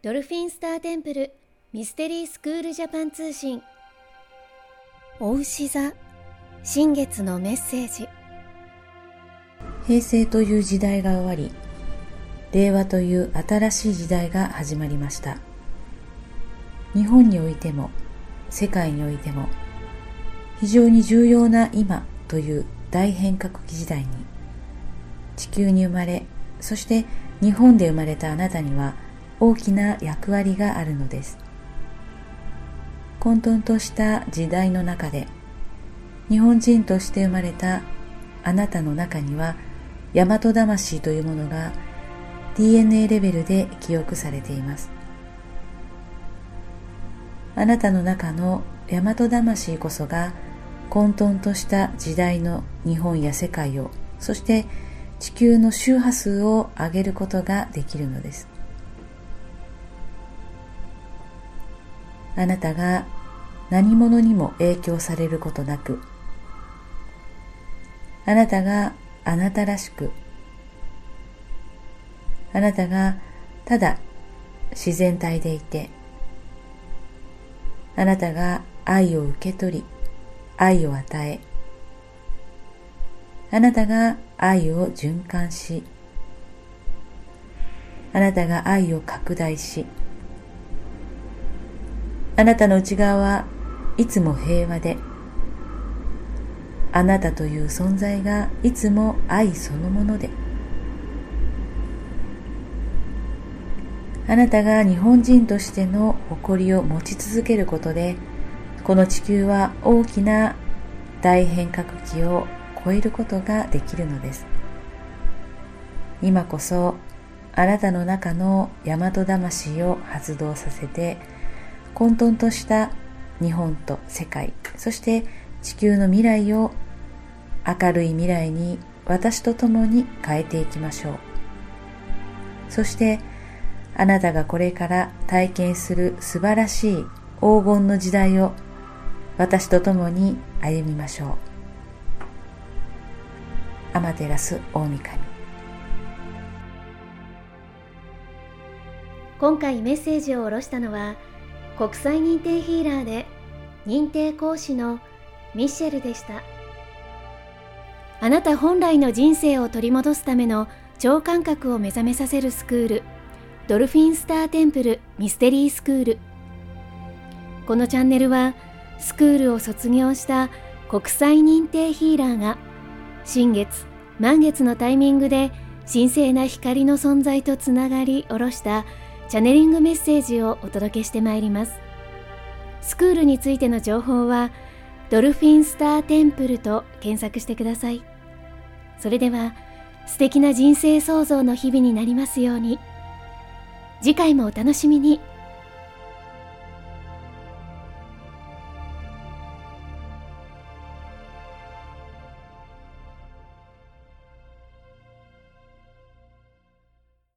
ドルフィンスターテンプルミステリースクールジャパン通信。お牛座新月のメッセージ。平成という時代が終わり令和という新しい時代が始まりました。日本においても世界においても非常に重要な今という大変革期時代に地球に生まれそして日本で生まれたあなたには大きな役割があるのです。混沌とした時代の中で日本人として生まれたあなたの中には大和魂というものが DNA レベルで記憶されています。あなたの中の大和魂こそが混沌とした時代の日本や世界をそして地球の周波数を上げることができるのです。あなたが何者にも影響されることなくあなたがあなたらしくあなたがただ自然体でいてあなたが愛を受け取り愛を与えあなたが愛を循環しあなたが愛を拡大しあなたの内側はいつも平和で、あなたという存在がいつも愛そのもので、あなたが日本人としての誇りを持ち続けることで、この地球は大きな大変革期を超えることができるのです。今こそあなたの中の大和魂を発動させて、混沌とした日本と世界、そして地球の未来を明るい未来に私と共に変えていきましょう。そしてあなたがこれから体験する素晴らしい黄金の時代を私と共に歩みましょう。アマテラス大神今回メッセージを下ろしたのは国際認定ヒーラーで認定講師のミッシェルでした。あなた本来の人生を取り戻すための超感覚を目覚めさせるスクールドルフィンスターテンプルミステリースクール。このチャンネルはスクールを卒業した国際認定ヒーラーが新月満月のタイミングで神聖な光の存在とつながり下ろしたチャネリングメッセージをお届けしてまいります。スクールについての情報はドルフィンスターテンプルと検索してください。それでは素敵な人生創造の日々になりますように。次回もお楽しみに。